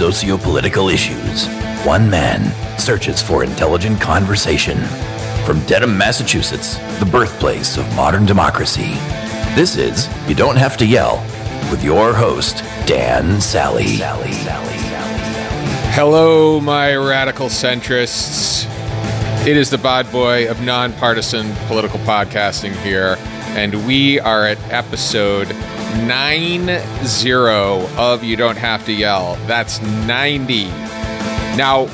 socio-political issues. One man searches for intelligent conversation. From Dedham, Massachusetts, the birthplace of modern democracy, this is You Don't Have to Yell with your host, Dan Sally. Sally, Sally, Hello, my radical centrists. It is the bod boy of nonpartisan political podcasting here, and we are at episode 90 of You Don't Have to Yell. That's 90. Now,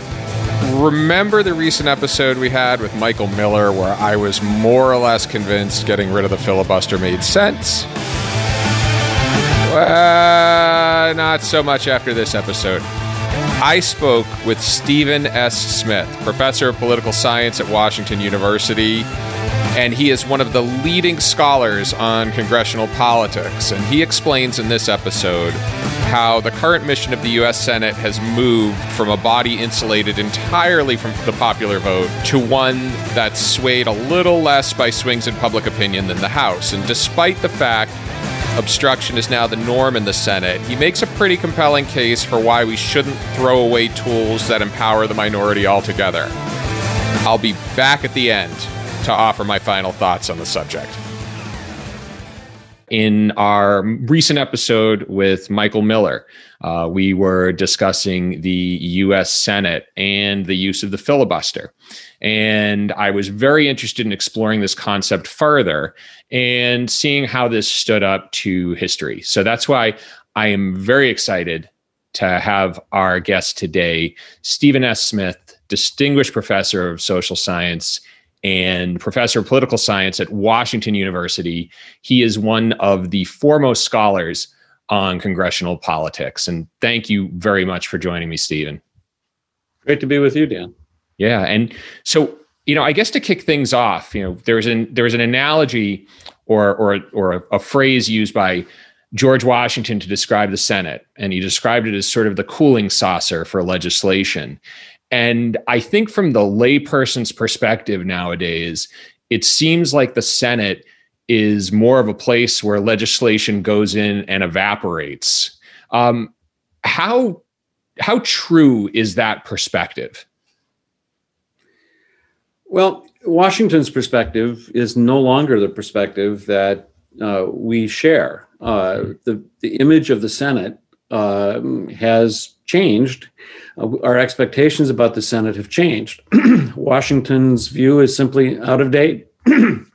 remember the recent episode we had with Michael Miller where I was more or less convinced getting rid of the filibuster made sense? Uh, not so much after this episode. I spoke with Stephen S. Smith, professor of political science at Washington University, and he is one of the leading scholars on congressional politics. And he explains in this episode how the current mission of the U.S. Senate has moved from a body insulated entirely from the popular vote to one that's swayed a little less by swings in public opinion than the House. And despite the fact obstruction is now the norm in the Senate, he makes a pretty compelling case for why we shouldn't throw away tools that empower the minority altogether. I'll be back at the end to offer my final thoughts on the subject. In our recent episode with Michael Miller, uh, we were discussing the US Senate and the use of the filibuster. And I was very interested in exploring this concept further and seeing how this stood up to history. So that's why I am very excited to have our guest today, Stephen S. Smith, distinguished professor of social science and professor of political science at Washington University. He is one of the foremost scholars on congressional politics. And thank you very much for joining me, Stephen. Great to be with you, Dan. Yeah, and so you know, I guess to kick things off, you know, there's an there's an analogy or or or a, a phrase used by George Washington to describe the Senate, and he described it as sort of the cooling saucer for legislation. And I think from the layperson's perspective nowadays, it seems like the Senate is more of a place where legislation goes in and evaporates. Um, how how true is that perspective? Well, Washington's perspective is no longer the perspective that uh, we share. Uh, the the image of the Senate uh, has changed. Uh, our expectations about the Senate have changed. Washington's view is simply out of date.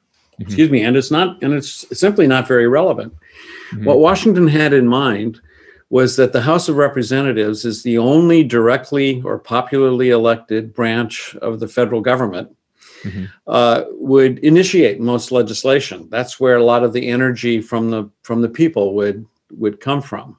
Mm-hmm. Excuse me, and it's not, and it's simply not very relevant. Mm-hmm. What Washington had in mind was that the House of Representatives is the only directly or popularly elected branch of the federal government. Mm-hmm. Uh, would initiate most legislation. That's where a lot of the energy from the from the people would would come from.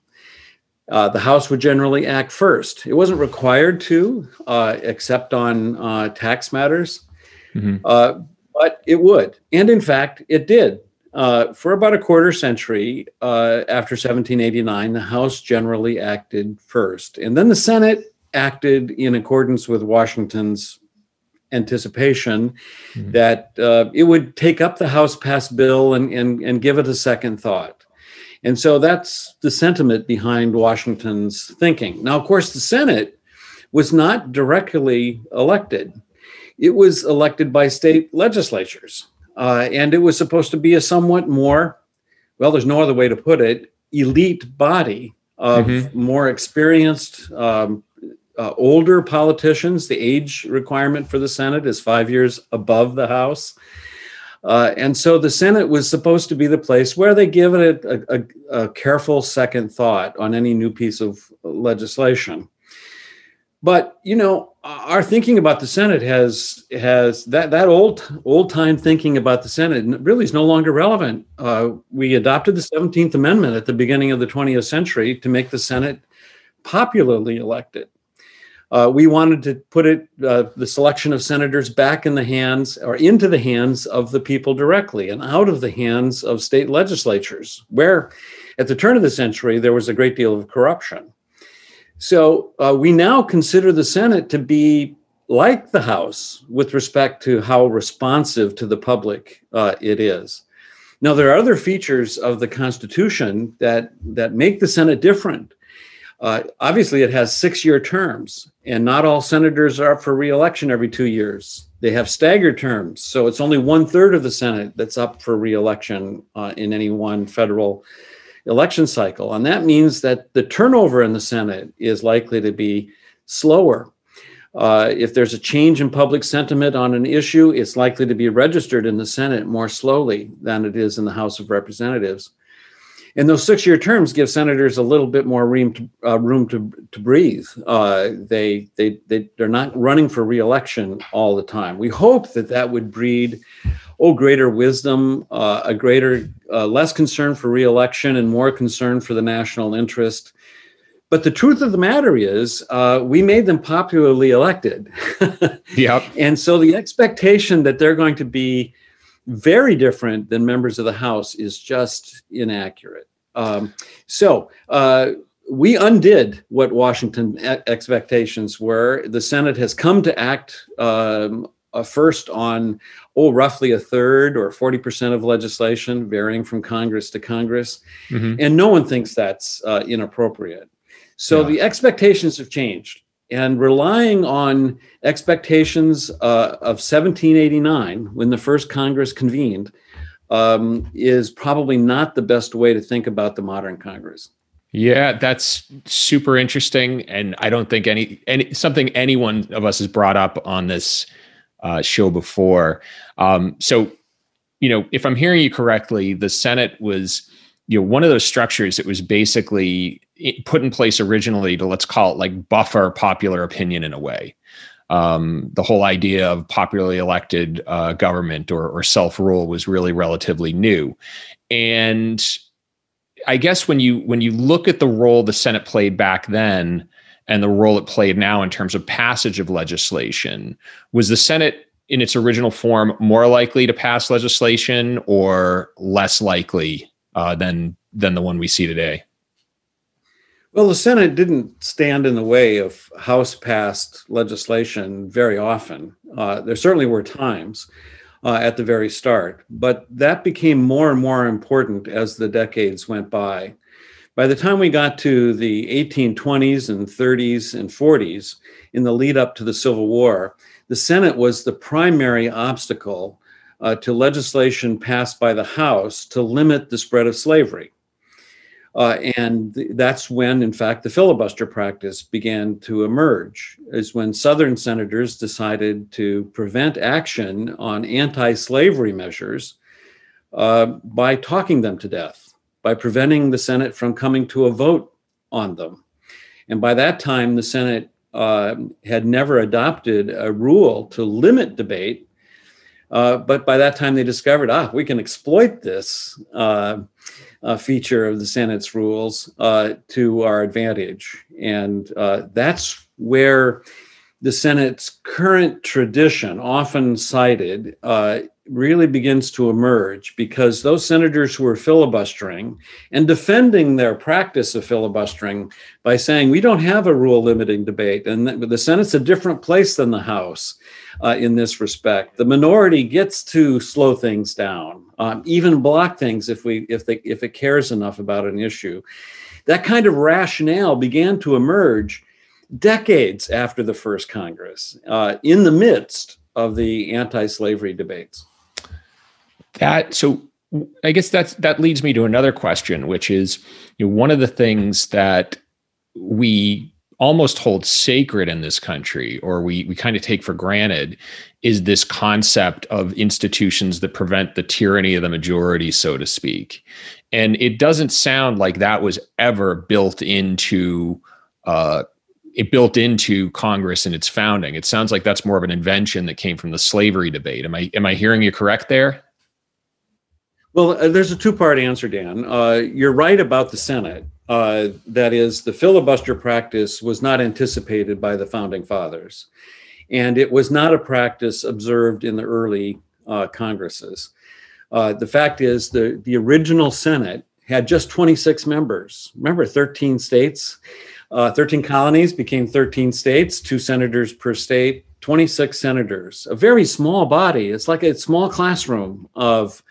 Uh, the House would generally act first. It wasn't required to, uh, except on uh, tax matters. Mm-hmm. Uh, but it would. And in fact, it did. Uh, for about a quarter century uh, after 1789, the House generally acted first. And then the Senate acted in accordance with Washington's anticipation mm-hmm. that uh, it would take up the House passed bill and, and, and give it a second thought. And so that's the sentiment behind Washington's thinking. Now, of course, the Senate was not directly elected it was elected by state legislatures. Uh, and it was supposed to be a somewhat more, well, there's no other way to put it, elite body of mm-hmm. more experienced, um, uh, older politicians. The age requirement for the Senate is five years above the House. Uh, and so the Senate was supposed to be the place where they give it a, a, a careful second thought on any new piece of legislation. But you know, our thinking about the Senate has has that that old old time thinking about the Senate really is no longer relevant. Uh, we adopted the Seventeenth Amendment at the beginning of the 20th century to make the Senate popularly elected. Uh, we wanted to put it uh, the selection of senators back in the hands or into the hands of the people directly and out of the hands of state legislatures, where at the turn of the century there was a great deal of corruption. So uh, we now consider the Senate to be like the House with respect to how responsive to the public uh, it is. Now, there are other features of the Constitution that, that make the Senate different. Uh, obviously, it has six year terms, and not all senators are up for reelection every two years. They have staggered terms, so it's only one third of the Senate that's up for reelection uh, in any one federal election cycle. And that means that the turnover in the Senate is likely to be slower. Uh, if there's a change in public sentiment on an issue, it's likely to be registered in the Senate more slowly than it is in the House of Representatives. And those six-year terms give senators a little bit more room to uh, room to, to breathe. Uh, they they they they're not running for reelection all the time. We hope that that would breed oh greater wisdom, uh, a greater uh, less concern for reelection and more concern for the national interest. But the truth of the matter is, uh, we made them popularly elected. yep. And so the expectation that they're going to be very different than members of the House is just inaccurate. Um, so uh, we undid what Washington expectations were. The Senate has come to act um, uh, first on, oh, roughly a third or 40% of legislation, varying from Congress to Congress. Mm-hmm. And no one thinks that's uh, inappropriate. So yeah. the expectations have changed and relying on expectations uh, of 1789 when the first Congress convened um, is probably not the best way to think about the modern Congress. Yeah, that's super interesting, and I don't think any any something any one of us has brought up on this uh, show before. Um, so, you know, if I'm hearing you correctly, the Senate was you know one of those structures that was basically put in place originally to let's call it like buffer popular opinion in a way. Um, the whole idea of popularly elected uh, government or, or self rule was really relatively new, and I guess when you when you look at the role the Senate played back then and the role it played now in terms of passage of legislation, was the Senate in its original form more likely to pass legislation or less likely uh, than than the one we see today? Well, the Senate didn't stand in the way of House passed legislation very often. Uh, there certainly were times uh, at the very start, but that became more and more important as the decades went by. By the time we got to the 1820s and 30s and 40s, in the lead up to the Civil War, the Senate was the primary obstacle uh, to legislation passed by the House to limit the spread of slavery. Uh, and th- that's when, in fact, the filibuster practice began to emerge, is when Southern senators decided to prevent action on anti slavery measures uh, by talking them to death, by preventing the Senate from coming to a vote on them. And by that time, the Senate uh, had never adopted a rule to limit debate. Uh, but by that time, they discovered, ah, we can exploit this uh, uh, feature of the Senate's rules uh, to our advantage. And uh, that's where the Senate's current tradition, often cited, uh, really begins to emerge because those senators who are filibustering and defending their practice of filibustering by saying we don't have a rule limiting debate and the Senate's a different place than the House uh, in this respect. The minority gets to slow things down, um, even block things if we if they if it cares enough about an issue. That kind of rationale began to emerge decades after the first Congress, uh, in the midst of the anti-slavery debates. That so I guess that's that leads me to another question, which is you know, one of the things that we almost hold sacred in this country or we we kind of take for granted is this concept of institutions that prevent the tyranny of the majority so to speak and it doesn't sound like that was ever built into uh, it built into Congress in its founding. It sounds like that's more of an invention that came from the slavery debate. Am I am I hearing you correct there? Well, uh, there's a two part answer, Dan. Uh, you're right about the Senate. Uh, that is, the filibuster practice was not anticipated by the founding fathers. And it was not a practice observed in the early uh, Congresses. Uh, the fact is, the, the original Senate had just 26 members. Remember, 13 states, uh, 13 colonies became 13 states, two senators per state, 26 senators, a very small body. It's like a small classroom of,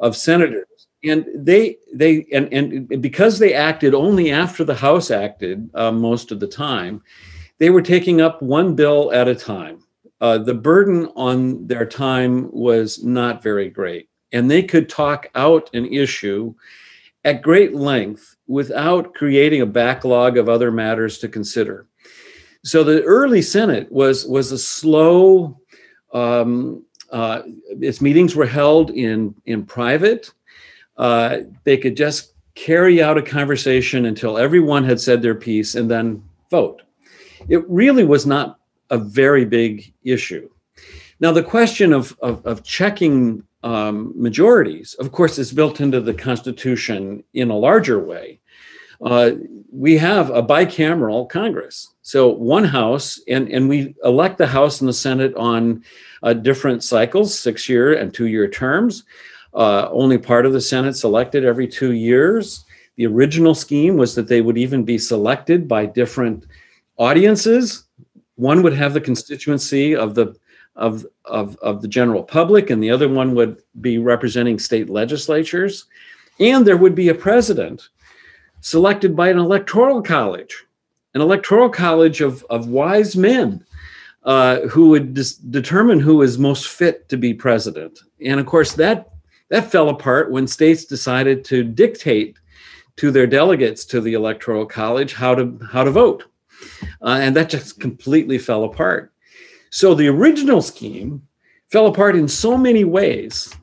of senators. and they they and and because they acted only after the House acted uh, most of the time, they were taking up one bill at a time. Uh, the burden on their time was not very great, and they could talk out an issue at great length without creating a backlog of other matters to consider. So the early Senate was was a slow. Um, uh, its meetings were held in in private. Uh, they could just carry out a conversation until everyone had said their piece and then vote. It really was not a very big issue. Now, the question of, of, of checking um, majorities, of course, is built into the Constitution in a larger way. Uh, we have a bicameral Congress. So one House, and, and we elect the House and the Senate on uh, different cycles, six year and two year terms. Uh, only part of the Senate selected every two years. The original scheme was that they would even be selected by different audiences. One would have the constituency of the of, of, of the general public, and the other one would be representing state legislatures. And there would be a president selected by an electoral college, an electoral college of, of wise men uh, who would dis- determine who is most fit to be president. And of course, that that fell apart when states decided to dictate to their delegates to the electoral college how to how to vote, uh, and that just completely fell apart. So the original scheme fell apart in so many ways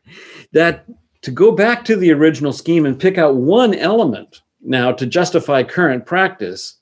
that to go back to the original scheme and pick out one element now to justify current practice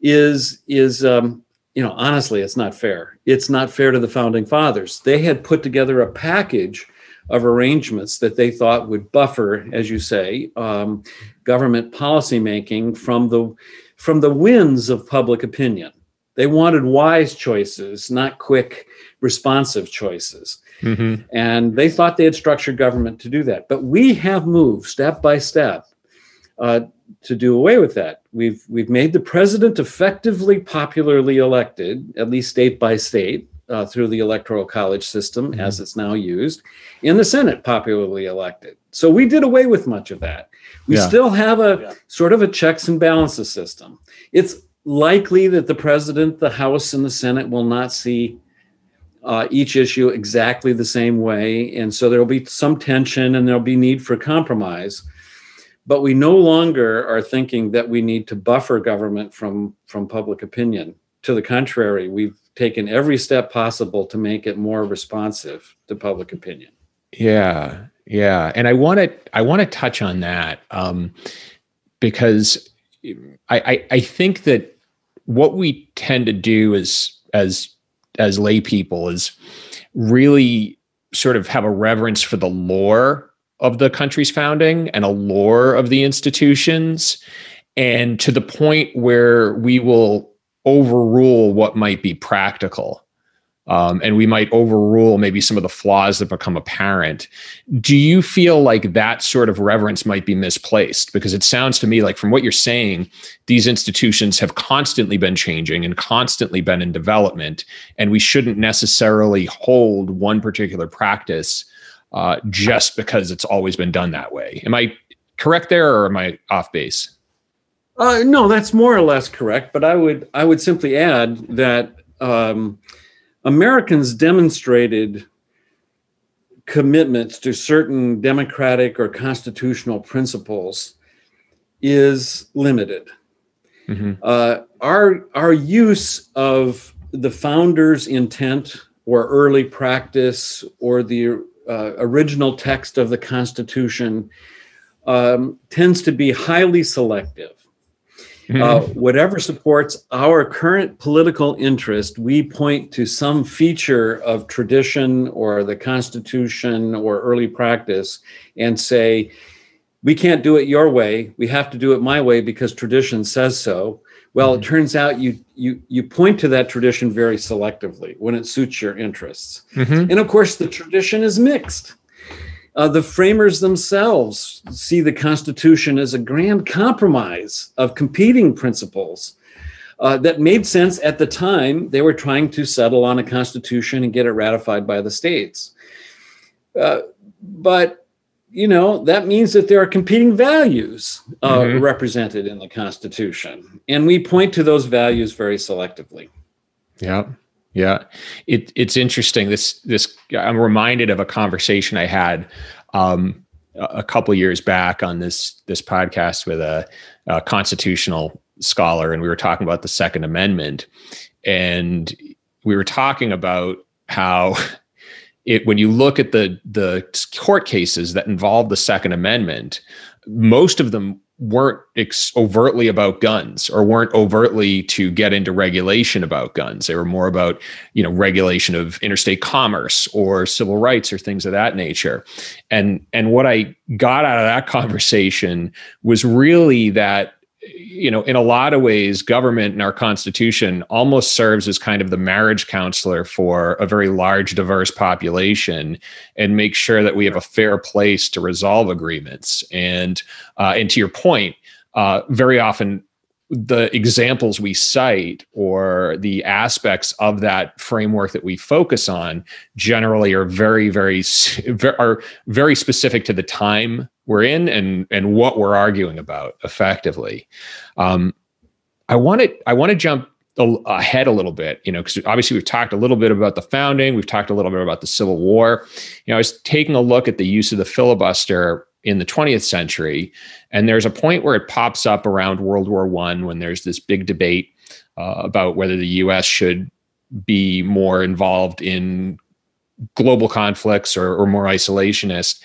is is um, you know honestly it's not fair it's not fair to the founding fathers they had put together a package of arrangements that they thought would buffer, as you say, um, government policymaking from the from the winds of public opinion. They wanted wise choices, not quick, responsive choices. Mm-hmm. And they thought they had structured government to do that. But we have moved step by step uh, to do away with that. We've we've made the president effectively popularly elected, at least state by state uh, through the electoral college system mm-hmm. as it's now used, in the Senate popularly elected. So we did away with much of that. We yeah. still have a yeah. sort of a checks and balances system. It's likely that the president, the House, and the Senate will not see uh, each issue exactly the same way. And so there will be some tension and there'll be need for compromise. But we no longer are thinking that we need to buffer government from, from public opinion. To the contrary, we've taken every step possible to make it more responsive to public opinion. Yeah, yeah, and I want to I want to touch on that um, because I, I I think that what we tend to do as as as lay people is really sort of have a reverence for the lore of the country's founding and a lore of the institutions and to the point where we will overrule what might be practical. Um, and we might overrule maybe some of the flaws that become apparent. Do you feel like that sort of reverence might be misplaced? Because it sounds to me like, from what you're saying, these institutions have constantly been changing and constantly been in development, and we shouldn't necessarily hold one particular practice uh, just because it's always been done that way. Am I correct there, or am I off base? Uh, no, that's more or less correct. But I would I would simply add that um, Americans demonstrated commitments to certain democratic or constitutional principles is limited. Mm-hmm. Uh, our our use of the founder's intent or early practice or the uh, original text of the Constitution um, tends to be highly selective. Mm-hmm. Uh, whatever supports our current political interest, we point to some feature of tradition or the Constitution or early practice and say, we can't do it your way. We have to do it my way because tradition says so. Well, mm-hmm. it turns out you you you point to that tradition very selectively when it suits your interests. Mm-hmm. And of course, the tradition is mixed. Uh, the framers themselves see the Constitution as a grand compromise of competing principles uh, that made sense at the time they were trying to settle on a Constitution and get it ratified by the states. Uh, but you know, that means that there are competing values uh, mm-hmm. represented in the Constitution. And we point to those values very selectively. Yeah. Yeah. It, it's interesting. This, this, I'm reminded of a conversation I had um, a couple years back on this, this podcast with a, a constitutional scholar, and we were talking about the Second Amendment. And we were talking about how it when you look at the the court cases that involve the Second Amendment, most of them weren't ex- overtly about guns or weren't overtly to get into regulation about guns. They were more about, you know, regulation of interstate commerce or civil rights or things of that nature. And and what I got out of that conversation was really that you know, in a lot of ways, government and our constitution almost serves as kind of the marriage counselor for a very large, diverse population, and make sure that we have a fair place to resolve agreements. And uh, and to your point, uh, very often the examples we cite or the aspects of that framework that we focus on generally are very very are very specific to the time we're in and and what we're arguing about effectively um, i want to i want to jump ahead a little bit you know because obviously we've talked a little bit about the founding we've talked a little bit about the civil war you know i was taking a look at the use of the filibuster in the 20th century. And there's a point where it pops up around World War One when there's this big debate uh, about whether the U.S. should be more involved in global conflicts or, or more isolationist.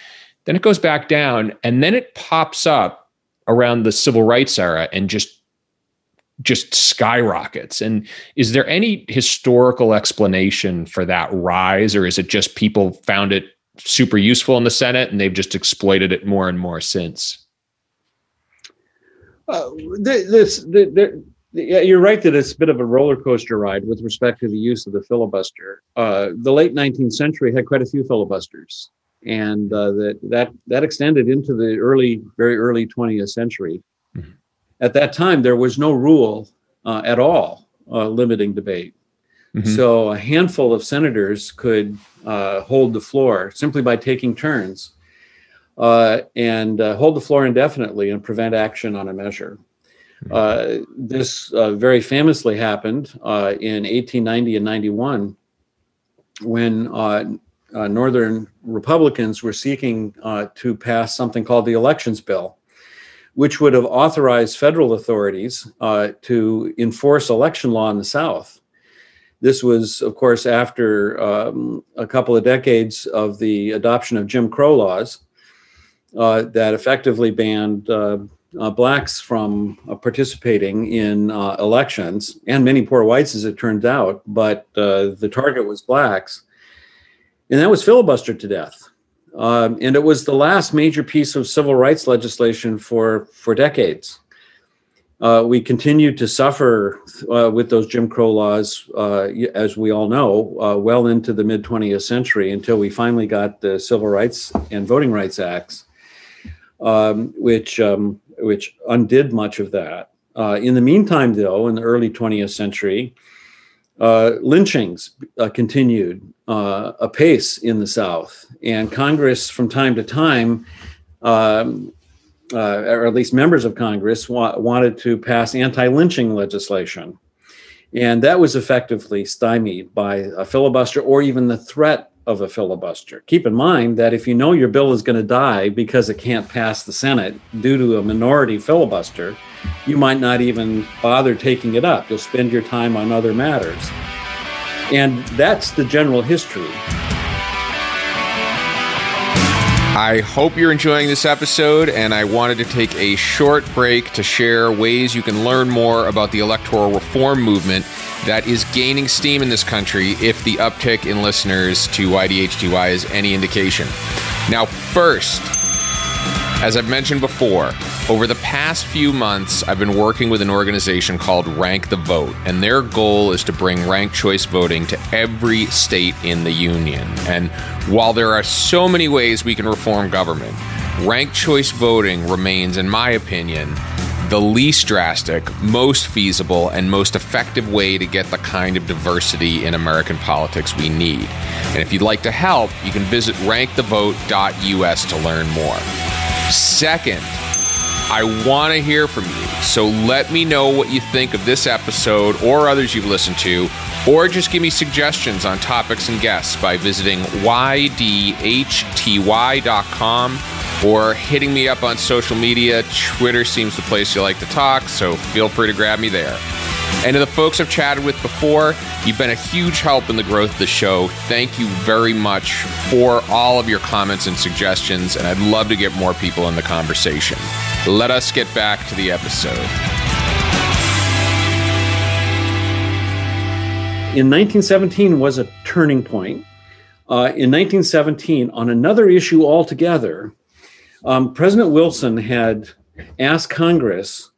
Then it goes back down, and then it pops up around the civil rights era and just just skyrockets. And is there any historical explanation for that rise, or is it just people found it super useful in the Senate, and they've just exploited it more and more since. Uh, this, the, the, yeah, you're right that it's a bit of a roller coaster ride with respect to the use of the filibuster. Uh, the late 19th century had quite a few filibusters, and uh, that that that extended into the early, very early 20th century. Mm-hmm. At that time, there was no rule uh, at all uh, limiting debate. Mm-hmm. So a handful of senators could uh, hold the floor simply by taking turns uh, and uh, hold the floor indefinitely and prevent action on a measure. Mm-hmm. Uh, this uh, very famously happened uh, in 1890 and 91 when Northern Republicans were seeking to pass something called the Elections Bill which would have authorized federal authorities uh, to enforce election law in the South. This was, of course, after um, a couple of decades of the adoption of Jim Crow laws uh, that effectively banned uh, uh, blacks from uh, participating in uh, elections, and many poor whites, as it turns out. But uh, the target was blacks, and that was filibustered to death. Um, and it was the last major piece of civil rights legislation for for decades. Uh, we continued to suffer uh, with those Jim Crow laws, uh, as we all know, uh, well into the mid 20th century until we finally got the Civil Rights and Voting Rights Acts, um, which, um, which undid much of that. Uh, in the meantime, though, in the early 20th century, uh, lynchings continued apace in the South, and Congress, from time to time, um, uh, or at least members of Congress, wa- wanted to pass anti lynching legislation. And that was effectively stymied by a filibuster or even the threat of a filibuster. Keep in mind that if you know your bill is going to die because it can't pass the Senate due to a minority filibuster, you might not even bother taking it up. You'll spend your time on other matters. And that's the general history. I hope you're enjoying this episode, and I wanted to take a short break to share ways you can learn more about the electoral reform movement that is gaining steam in this country if the uptick in listeners to YDHTY is any indication. Now, first, as I've mentioned before, over the past few months, I've been working with an organization called Rank the Vote, and their goal is to bring ranked choice voting to every state in the union. And while there are so many ways we can reform government, ranked choice voting remains, in my opinion, the least drastic, most feasible, and most effective way to get the kind of diversity in American politics we need. And if you'd like to help, you can visit rankthevote.us to learn more. Second, I want to hear from you. So let me know what you think of this episode or others you've listened to, or just give me suggestions on topics and guests by visiting ydhty.com or hitting me up on social media. Twitter seems the place you like to talk, so feel free to grab me there. And to the folks I've chatted with before, you've been a huge help in the growth of the show. Thank you very much for all of your comments and suggestions, and I'd love to get more people in the conversation. Let us get back to the episode. In 1917 was a turning point. Uh, in 1917, on another issue altogether, um, President Wilson had asked Congress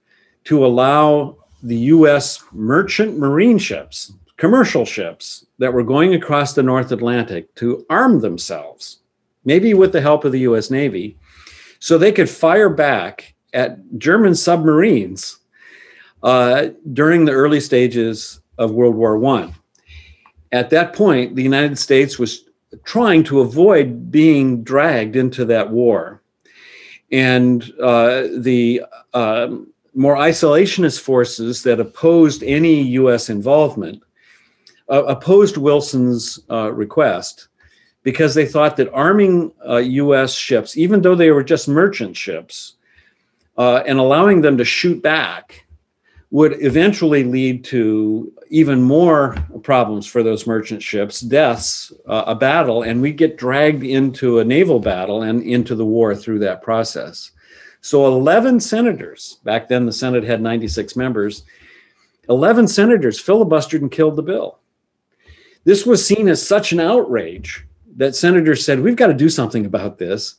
to allow the U.S. merchant marine ships, commercial ships that were going across the North Atlantic to arm themselves, maybe with the help of the U.S. Navy, so they could fire back at German submarines uh, during the early stages of World War I. At that point, the United States was trying to avoid being dragged into that war. And uh, the um, more isolationist forces that opposed any U.S. involvement uh, opposed Wilson's uh, request because they thought that arming U.S. Uh, ships, even though they were just merchant ships, uh, and allowing them to shoot back would eventually lead to even more problems for those merchant ships, deaths, uh, a battle, and we get dragged into a naval battle and into the war through that process. So 11 senators, back then the Senate had 96 members, 11 senators filibustered and killed the bill. This was seen as such an outrage that senators said, we've got to do something about this.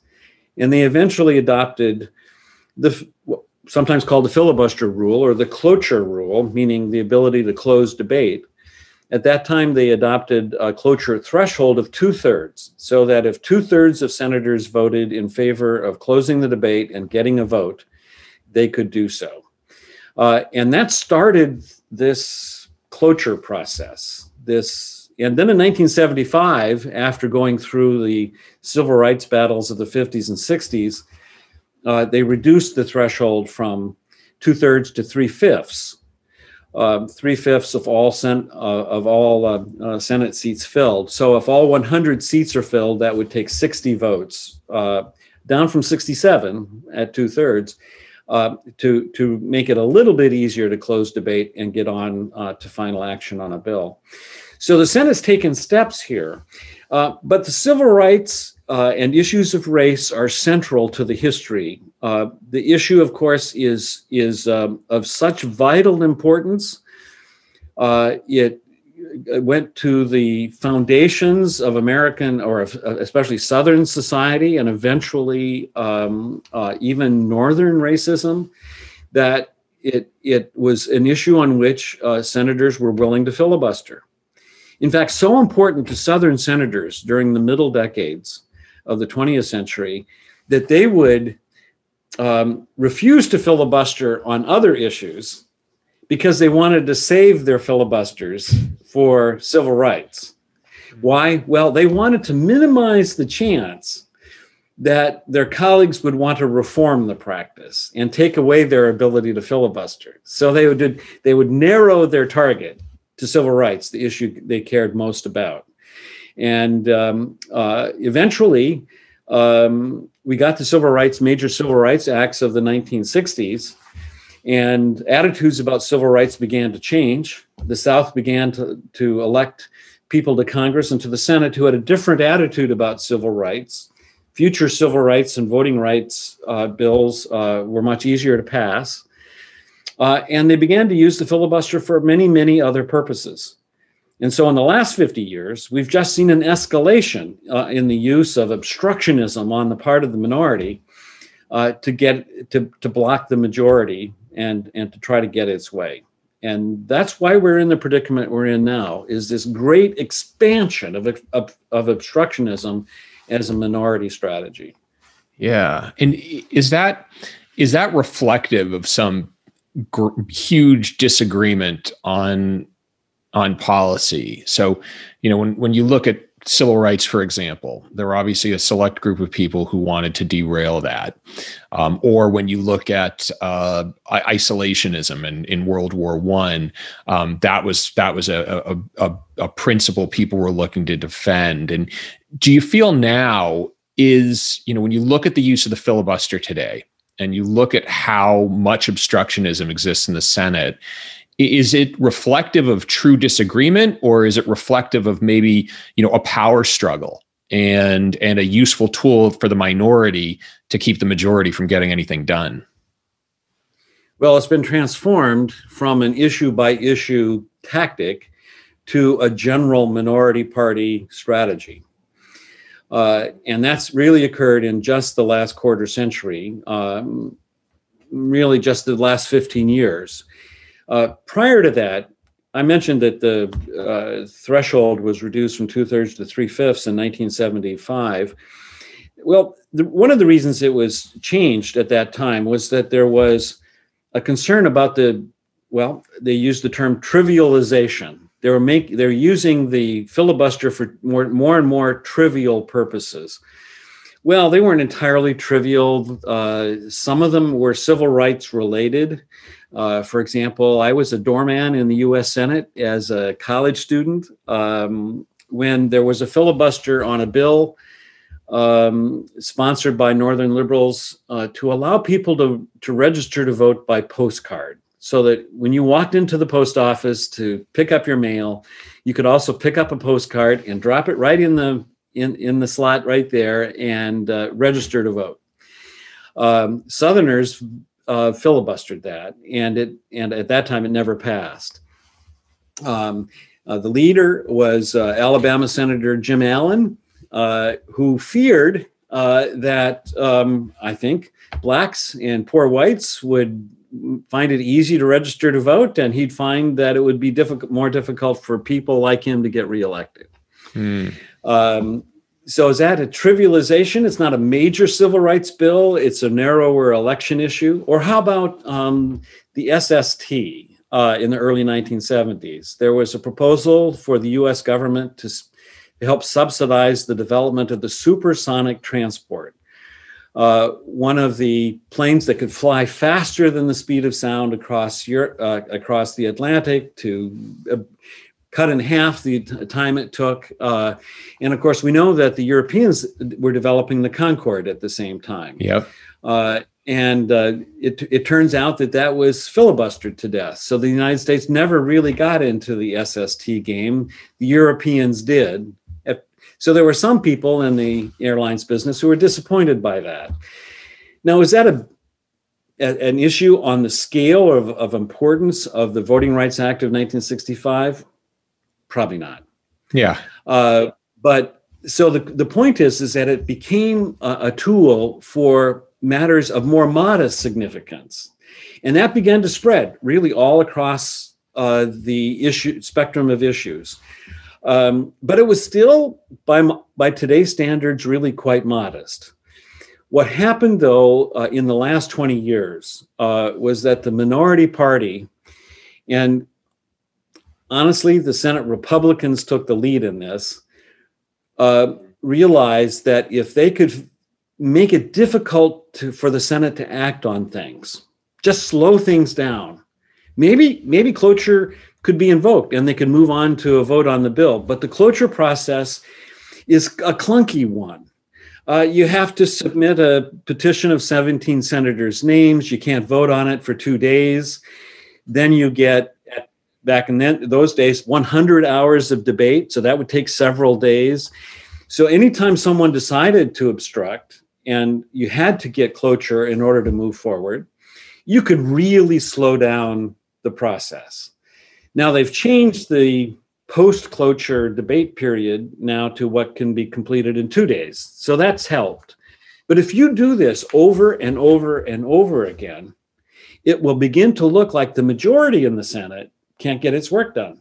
And they eventually adopted the sometimes called the filibuster rule or the cloture rule, meaning the ability to close debate. At that time, they adopted a cloture threshold of two thirds, so that if two thirds of senators voted in favor of closing the debate and getting a vote, they could do so. Uh, and that started this cloture process. This, and then in 1975, after going through the civil rights battles of the 50s and 60s, uh, they reduced the threshold from two thirds to three fifths. Uh, three fifths of all sen- uh, of all uh, uh, Senate seats filled. So if all 100 seats are filled, that would take 60 votes, uh, down from 67 at two thirds, to to make it a little bit easier to close debate and get on to final action on a bill. So the Senate's taken steps here, but the civil rights uh, and issues of race are central to the history. Uh, the issue, of course, is is um, of such vital importance. Uh, it, it went to the foundations of American, or of, uh, especially Southern society, and eventually um, uh, even Northern racism. That it it was an issue on which uh, senators were willing to filibuster. In fact, so important to Southern senators during the middle decades of the 20th century that they would um, refuse to filibuster on other issues because they wanted to save their filibusters for civil rights. Why? Well, they wanted to minimize the chance that their colleagues would want to reform the practice and take away their ability to filibuster. So they would they would narrow their target to civil rights, the issue they cared most about. And um, uh, eventually, um, we got the civil rights, major civil rights acts of the 1960s, and attitudes about civil rights began to change. The South began to, to elect people to Congress and to the Senate who had a different attitude about civil rights. Future civil rights and voting rights uh, bills uh, were much easier to pass. Uh, and they began to use the filibuster for many, many other purposes. And so, in the last 50 years, we've just seen an escalation uh, in the use of obstructionism on the part of the minority uh, to get to, to block the majority and and to try to get its way. And that's why we're in the predicament we're in now. Is this great expansion of of, of obstructionism as a minority strategy? Yeah, and is that is that reflective of some gr- huge disagreement on on policy. So, you know, when when you look at civil rights, for example, there were obviously a select group of people who wanted to derail that. Um, or when you look at uh, isolationism in, in World War One, um, that was that was a, a, a, a principle people were looking to defend. And do you feel now is you know when you look at the use of the filibuster today, and you look at how much obstructionism exists in the Senate, is it reflective of true disagreement or is it reflective of maybe you know a power struggle and and a useful tool for the minority to keep the majority from getting anything done? Well it's been transformed from an issue by issue tactic to a general minority party strategy. Uh, and that's really occurred in just the last quarter century um, really just the last 15 years uh, prior to that, I mentioned that the uh, threshold was reduced from two thirds to three fifths in 1975. Well, the, one of the reasons it was changed at that time was that there was a concern about the, well, they used the term trivialization. They were make they're using the filibuster for more more and more trivial purposes. Well, they weren't entirely trivial. Uh, some of them were civil rights related. Uh, for example, I was a doorman in the US Senate as a college student um, when there was a filibuster on a bill um, sponsored by Northern liberals uh, to allow people to, to register to vote by postcard. So that when you walked into the post office to pick up your mail, you could also pick up a postcard and drop it right in the in, in the slot right there and uh, register to vote. Um, Southerners uh, filibustered that, and it and at that time it never passed. Um, uh, the leader was uh, Alabama Senator Jim Allen, uh, who feared uh, that um, I think blacks and poor whites would find it easy to register to vote, and he'd find that it would be difficult, more difficult for people like him to get reelected. Hmm. Um, so is that a trivialization? It's not a major civil rights bill. It's a narrower election issue. Or how about um, the SST uh, in the early 1970s? There was a proposal for the U.S. government to, to help subsidize the development of the supersonic transport. Uh, one of the planes that could fly faster than the speed of sound across Europe, uh, across the Atlantic to uh, cut in half the time it took. Uh, and of course, we know that the Europeans were developing the Concorde at the same time. Yep. Uh, and uh, it, it turns out that that was filibustered to death. So the United States never really got into the SST game. The Europeans did. So there were some people in the airlines business who were disappointed by that. Now, is that a an issue on the scale of, of importance of the Voting Rights Act of 1965? Probably not. Yeah. Uh, but so the, the point is is that it became a, a tool for matters of more modest significance, and that began to spread really all across uh, the issue spectrum of issues. Um, but it was still, by by today's standards, really quite modest. What happened, though, uh, in the last 20 years uh, was that the minority party, and honestly, the Senate Republicans took the lead in this, uh, realized that if they could make it difficult to, for the Senate to act on things, just slow things down, maybe maybe cloture could be invoked and they could move on to a vote on the bill. But the cloture process is a clunky one. Uh, you have to submit a petition of 17 senators' names. You can't vote on it for two days. Then you get back in then, those days 100 hours of debate so that would take several days. So anytime someone decided to obstruct and you had to get cloture in order to move forward you could really slow down the process. Now they've changed the post cloture debate period now to what can be completed in two days so that's helped. But if you do this over and over and over again it will begin to look like the majority in the senate can't get its work done.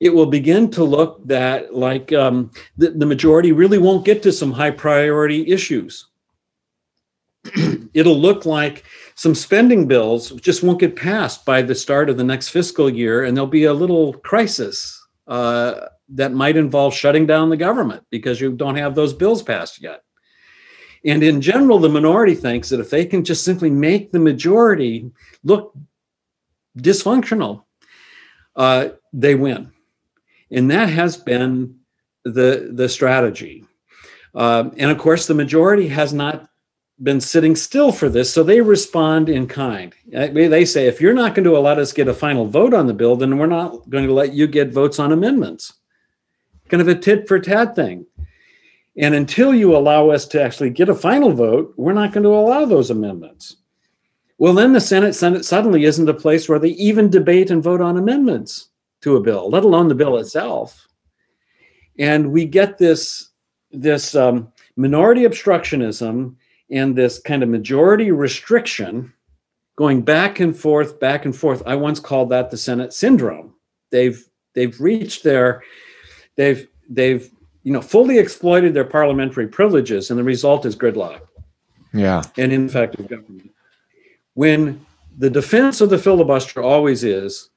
It will begin to look that like um, the, the majority really won't get to some high priority issues. It'll look like some spending bills just won't get passed by the start of the next fiscal year, and there'll be a little crisis uh, that might involve shutting down the government because you don't have those bills passed yet. And in general, the minority thinks that if they can just simply make the majority look dysfunctional, uh, they win. And that has been the, the strategy. Um, and of course, the majority has not been sitting still for this, so they respond in kind. Uh, they say, if you're not going to let us get a final vote on the bill, then we're not going to let you get votes on amendments. Kind of a tit for tat thing. And until you allow us to actually get a final vote, we're not going to allow those amendments. Well, then the Senate, Senate suddenly isn't a place where they even debate and vote on amendments to a bill, let alone the bill itself. And we get this, this um, minority obstructionism and this kind of majority restriction going back and forth, back and forth. I once called that the Senate syndrome. They've they've reached their they've they've you know fully exploited their parliamentary privileges, and the result is gridlock. Yeah, and ineffective government. When the defense of the filibuster always is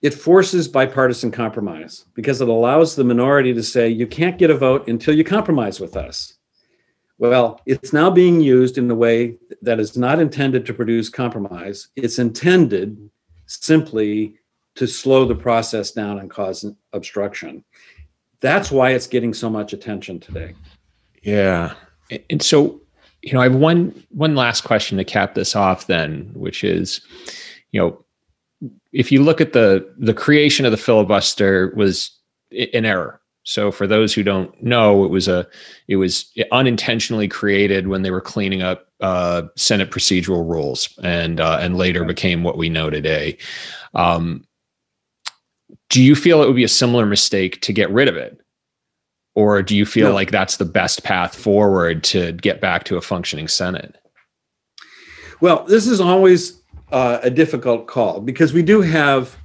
it forces bipartisan compromise because it allows the minority to say you can't get a vote until you compromise with us. Well, it's now being used in a way that is not intended to produce compromise. It's intended simply to slow the process down and cause obstruction. That's why it's getting so much attention today. Yeah. And so, you know, I have one one last question to cap this off then, which is, you know, if you look at the the creation of the filibuster was an error. So for those who don't know, it was a it was unintentionally created when they were cleaning up uh, Senate procedural rules, and uh, and later became what we know today. Um, do you feel it would be a similar mistake to get rid of it, or do you feel no. like that's the best path forward to get back to a functioning Senate? Well, this is always uh, a difficult call because we do have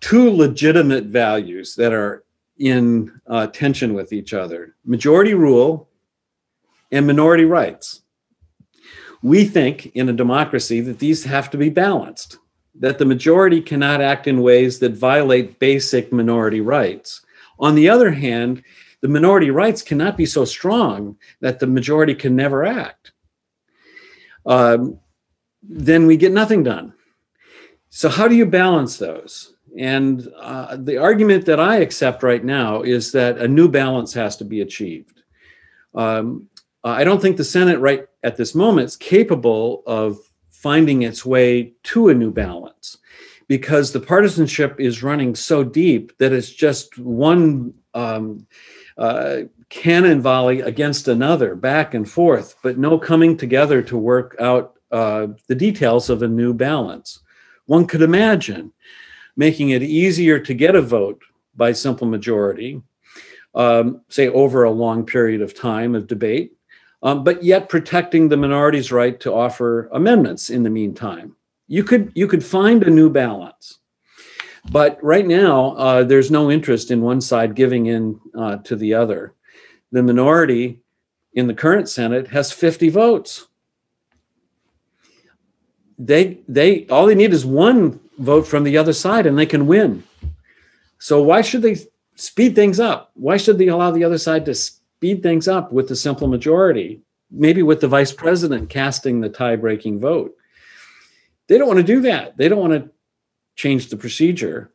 two legitimate values that are in uh, tension with each other majority rule and minority rights. We think in a democracy that these have to be balanced, that the majority cannot act in ways that violate basic minority rights. On the other hand, the minority rights cannot be so strong that the majority can never act. Um, then we get nothing done. So, how do you balance those? And uh, the argument that I accept right now is that a new balance has to be achieved. Um, I don't think the Senate, right at this moment, is capable of finding its way to a new balance because the partisanship is running so deep that it's just one um, uh, cannon volley against another, back and forth, but no coming together to work out uh, the details of a new balance. One could imagine making it easier to get a vote by simple majority, um, say over a long period of time of debate, um, but yet protecting the minority's right to offer amendments in the meantime. You could you could find a new balance, but right now uh, there's no interest in one side giving in uh, to the other. The minority in the current Senate has 50 votes. They they all they need is one vote from the other side and they can win. So why should they speed things up? Why should they allow the other side to speed things up with the simple majority? Maybe with the vice president casting the tie breaking vote. They don't want to do that. They don't want to change the procedure.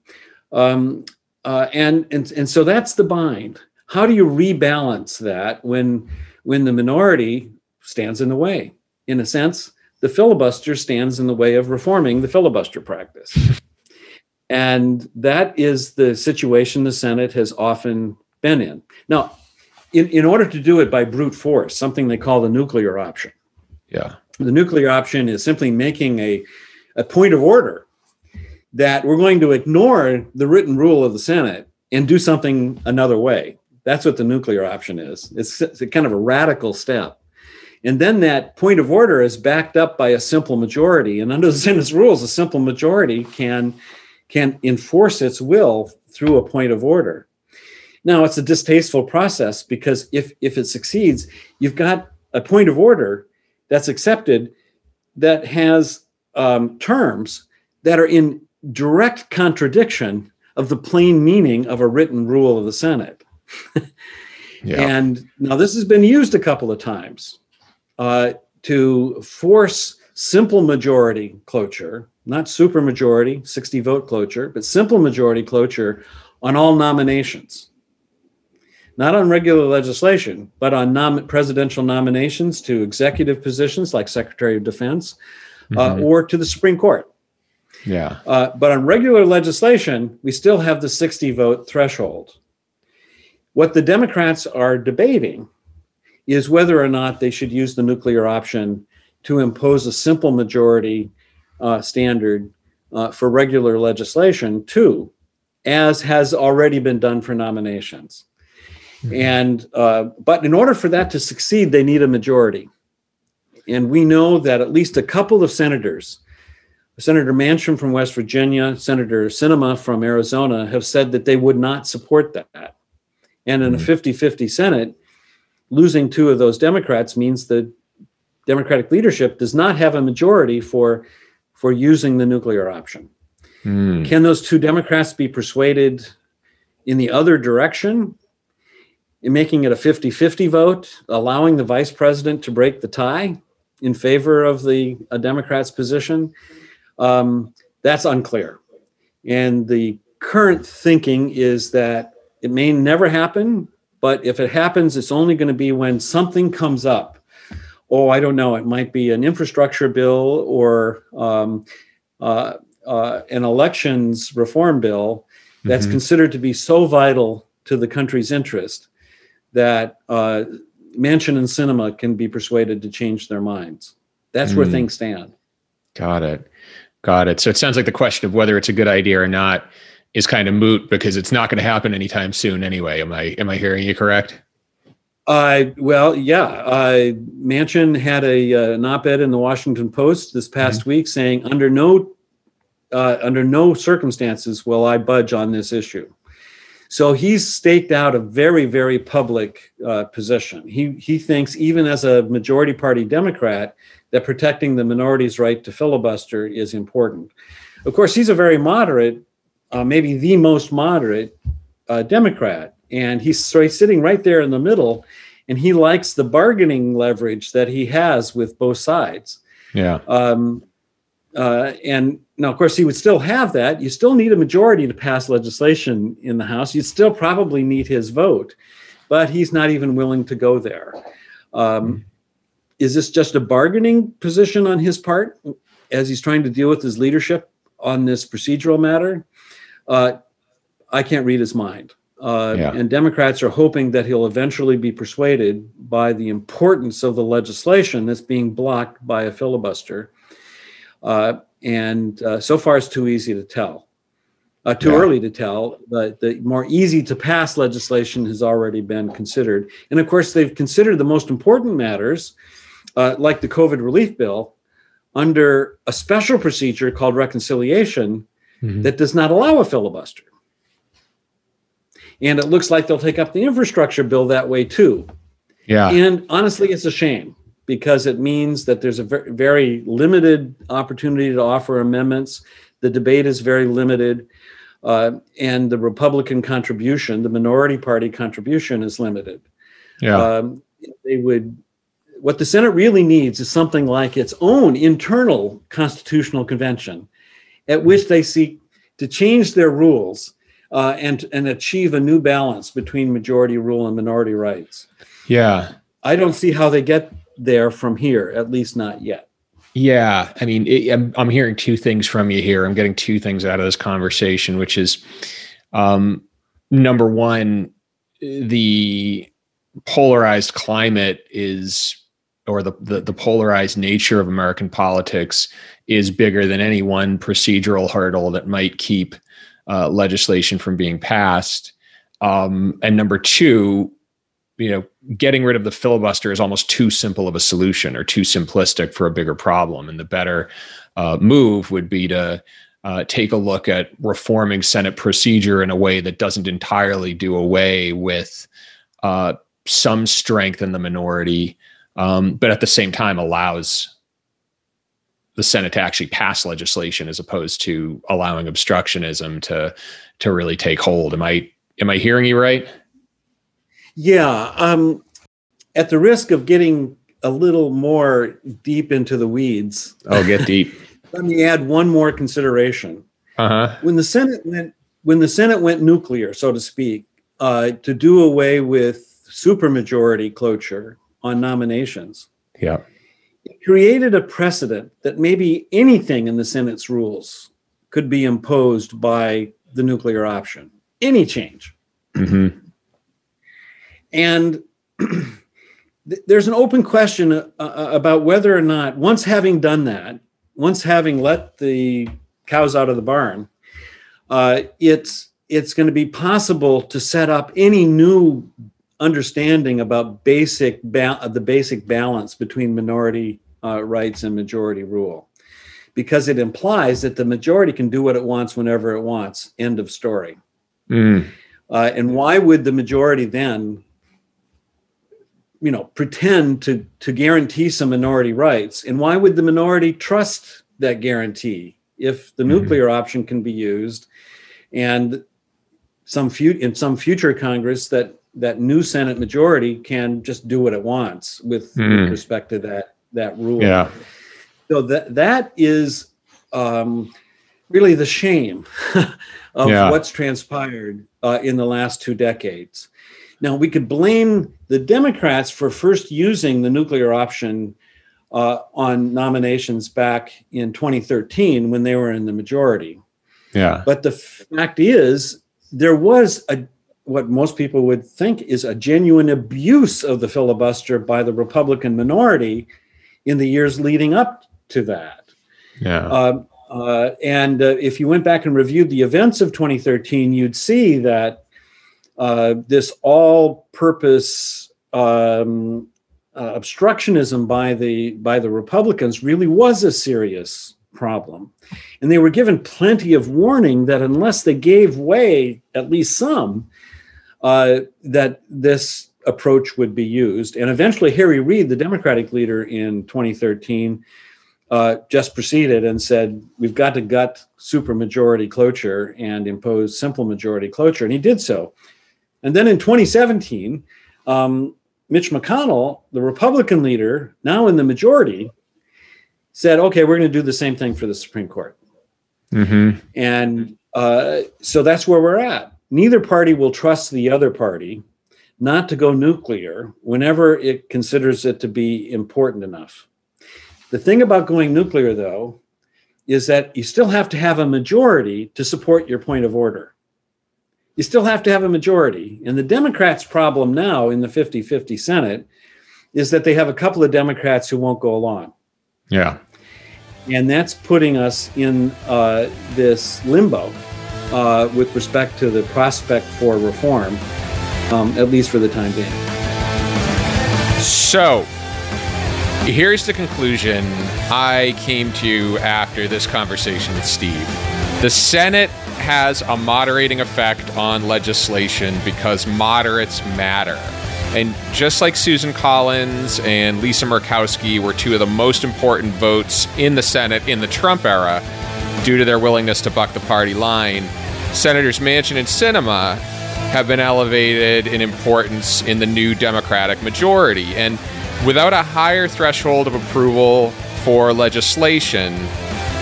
Um, uh, and, and, and so that's the bind. How do you rebalance that when, when the minority stands in the way? In a sense, the filibuster stands in the way of reforming the filibuster practice. And that is the situation the Senate has often been in. Now, in, in order to do it by brute force, something they call the nuclear option. Yeah. The nuclear option is simply making a, a point of order that we're going to ignore the written rule of the Senate and do something another way. That's what the nuclear option is. It's, it's kind of a radical step. And then that point of order is backed up by a simple majority. And under the Senate's rules, a simple majority can, can enforce its will through a point of order. Now, it's a distasteful process because if, if it succeeds, you've got a point of order that's accepted that has um, terms that are in direct contradiction of the plain meaning of a written rule of the Senate. yeah. And now this has been used a couple of times uh, to force simple majority cloture, not super majority, 60 vote cloture, but simple majority cloture on all nominations. Not on regular legislation, but on nom- presidential nominations to executive positions like Secretary of Defense uh, mm-hmm. or to the Supreme Court. Yeah. Uh, but on regular legislation, we still have the 60 vote threshold. What the Democrats are debating is whether or not they should use the nuclear option to impose a simple majority uh, standard uh, for regular legislation, too, as has already been done for nominations. Mm-hmm. And uh, but in order for that to succeed, they need a majority. And we know that at least a couple of senators, Senator Manchin from West Virginia, Senator Sinema from Arizona, have said that they would not support that. And in a 50 mm-hmm. 50 Senate, losing two of those Democrats means the Democratic leadership does not have a majority for, for using the nuclear option. Mm. Can those two Democrats be persuaded in the other direction in making it a 50 50 vote, allowing the vice president to break the tie? in favor of the a Democrat's position. Um, that's unclear. And the current thinking is that it may never happen, but if it happens, it's only going to be when something comes up. Oh, I don't know. It might be an infrastructure bill or um, uh, uh, an elections reform bill that's mm-hmm. considered to be so vital to the country's interest that uh, Manchin and Sinema can be persuaded to change their minds. That's mm. where things stand. Got it. Got it. So it sounds like the question of whether it's a good idea or not is kind of moot because it's not going to happen anytime soon anyway. Am I am I hearing you correct? Uh, well, yeah. Uh, Manchin had a uh, an op-ed in the Washington Post this past mm-hmm. week saying, "Under no uh, under no circumstances will I budge on this issue." So he's staked out a very, very public uh, position. He, he thinks, even as a majority party Democrat, that protecting the minority's right to filibuster is important. Of course, he's a very moderate, uh, maybe the most moderate uh, Democrat. And he's, so he's sitting right there in the middle, and he likes the bargaining leverage that he has with both sides. Yeah. Um, uh, and now, of course, he would still have that. You still need a majority to pass legislation in the House. You'd still probably need his vote, but he's not even willing to go there. Um, is this just a bargaining position on his part as he's trying to deal with his leadership on this procedural matter? Uh, I can't read his mind. Uh, yeah. And Democrats are hoping that he'll eventually be persuaded by the importance of the legislation that's being blocked by a filibuster uh, and uh, so far, it's too easy to tell. Uh, too yeah. early to tell. But the more easy to pass legislation has already been considered. And of course, they've considered the most important matters, uh, like the COVID relief bill, under a special procedure called reconciliation mm-hmm. that does not allow a filibuster. And it looks like they'll take up the infrastructure bill that way too. Yeah. And honestly, it's a shame because it means that there's a very, very limited opportunity to offer amendments. The debate is very limited. Uh, and the Republican contribution, the minority party contribution, is limited. Yeah, um, they would. What the Senate really needs is something like its own internal constitutional convention, at which they seek to change their rules uh, and and achieve a new balance between majority rule and minority rights. Yeah, I don't see how they get there from here, at least not yet. Yeah, I mean, it, I'm, I'm hearing two things from you here. I'm getting two things out of this conversation, which is um, number one, the polarized climate is, or the, the, the polarized nature of American politics is bigger than any one procedural hurdle that might keep uh, legislation from being passed. Um, and number two, you know getting rid of the filibuster is almost too simple of a solution or too simplistic for a bigger problem and the better uh, move would be to uh, take a look at reforming senate procedure in a way that doesn't entirely do away with uh, some strength in the minority um, but at the same time allows the Senate to actually pass legislation as opposed to allowing obstructionism to to really take hold. Am I am I hearing you right? Yeah. Um, at the risk of getting a little more deep into the weeds. Oh, get deep. let me add one more consideration. Uh-huh. When the Senate went when the Senate went nuclear, so to speak, uh, to do away with supermajority cloture on nominations, Yeah. it created a precedent that maybe anything in the Senate's rules could be imposed by the nuclear option. Any change. hmm And there's an open question uh, uh, about whether or not, once having done that, once having let the cows out of the barn, uh, it's it's going to be possible to set up any new understanding about basic ba- the basic balance between minority uh, rights and majority rule, because it implies that the majority can do what it wants whenever it wants. End of story. Mm. Uh, and why would the majority then, you know, pretend to to guarantee some minority rights? And why would the minority trust that guarantee if the Mhm. nuclear option can be used, and some few in some future Congress that that new Senate majority can just do what it wants with, with respect to that that rule? Yeah. So that that is um, really the shame of Yeah. what's transpired uh, in the last two decades. Now we could blame the Democrats for first using the nuclear option uh, on nominations back in 2013 when they were in the majority. Yeah. But the fact is, there was a what most people would think is a genuine abuse of the filibuster by the Republican minority in the years leading up to that. Yeah. Uh, uh, and uh, if you went back and reviewed the events of 2013, you'd see that uh, this all-purpose um, uh, obstructionism by the by the Republicans really was a serious problem, and they were given plenty of warning that unless they gave way, at least some, uh, that this approach would be used. And eventually, Harry Reid, the Democratic leader in 2013 uh, just proceeded and said, We've got to gut supermajority cloture and impose simple majority cloture. And he did so. And then in 2017, um, Mitch McConnell, the Republican leader, now in the majority, said, Okay, we're going to do the same thing for the Supreme Court. Mm-hmm. And uh, so that's where we're at. Neither party will trust the other party not to go nuclear whenever it considers it to be important enough. The thing about going nuclear, though, is that you still have to have a majority to support your point of order. You still have to have a majority. And the Democrats' problem now in the 50 50 Senate is that they have a couple of Democrats who won't go along Yeah. and that's putting us in uh, this limbo uh, with respect to the prospect for reform, um, at least for the time being. So, here's the conclusion I came to after this conversation with Steve. The Senate has a moderating effect on legislation because moderates matter. And just like Susan Collins and Lisa Murkowski were two of the most important votes in the Senate in the Trump era due to their willingness to buck the party line, Senators Manchin and Sinema have been elevated in importance in the new Democratic majority. And without a higher threshold of approval for legislation,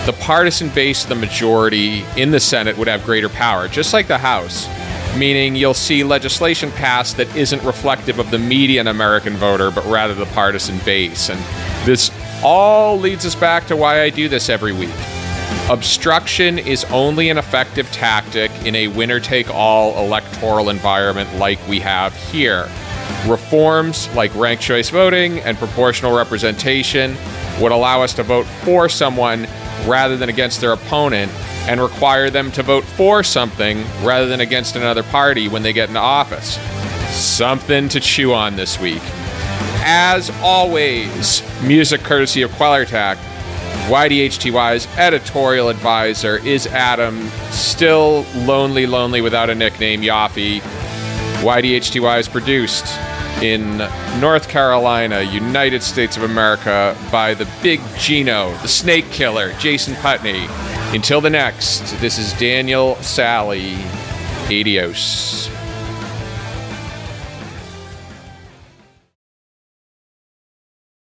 the partisan base of the majority in the Senate would have greater power, just like the House, meaning you'll see legislation passed that isn't reflective of the median American voter, but rather the partisan base. And this all leads us back to why I do this every week. Obstruction is only an effective tactic in a winner take all electoral environment like we have here. Reforms like ranked choice voting and proportional representation would allow us to vote for someone rather than against their opponent and require them to vote for something rather than against another party when they get into office. Something to chew on this week. As always, music courtesy of Quellertac. YDHTY's editorial advisor is Adam, still lonely, lonely without a nickname, Yaffe. YDHTY is produced in North Carolina, United States of America, by the big Gino, the snake killer, Jason Putney. Until the next, this is Daniel Sally. Adios.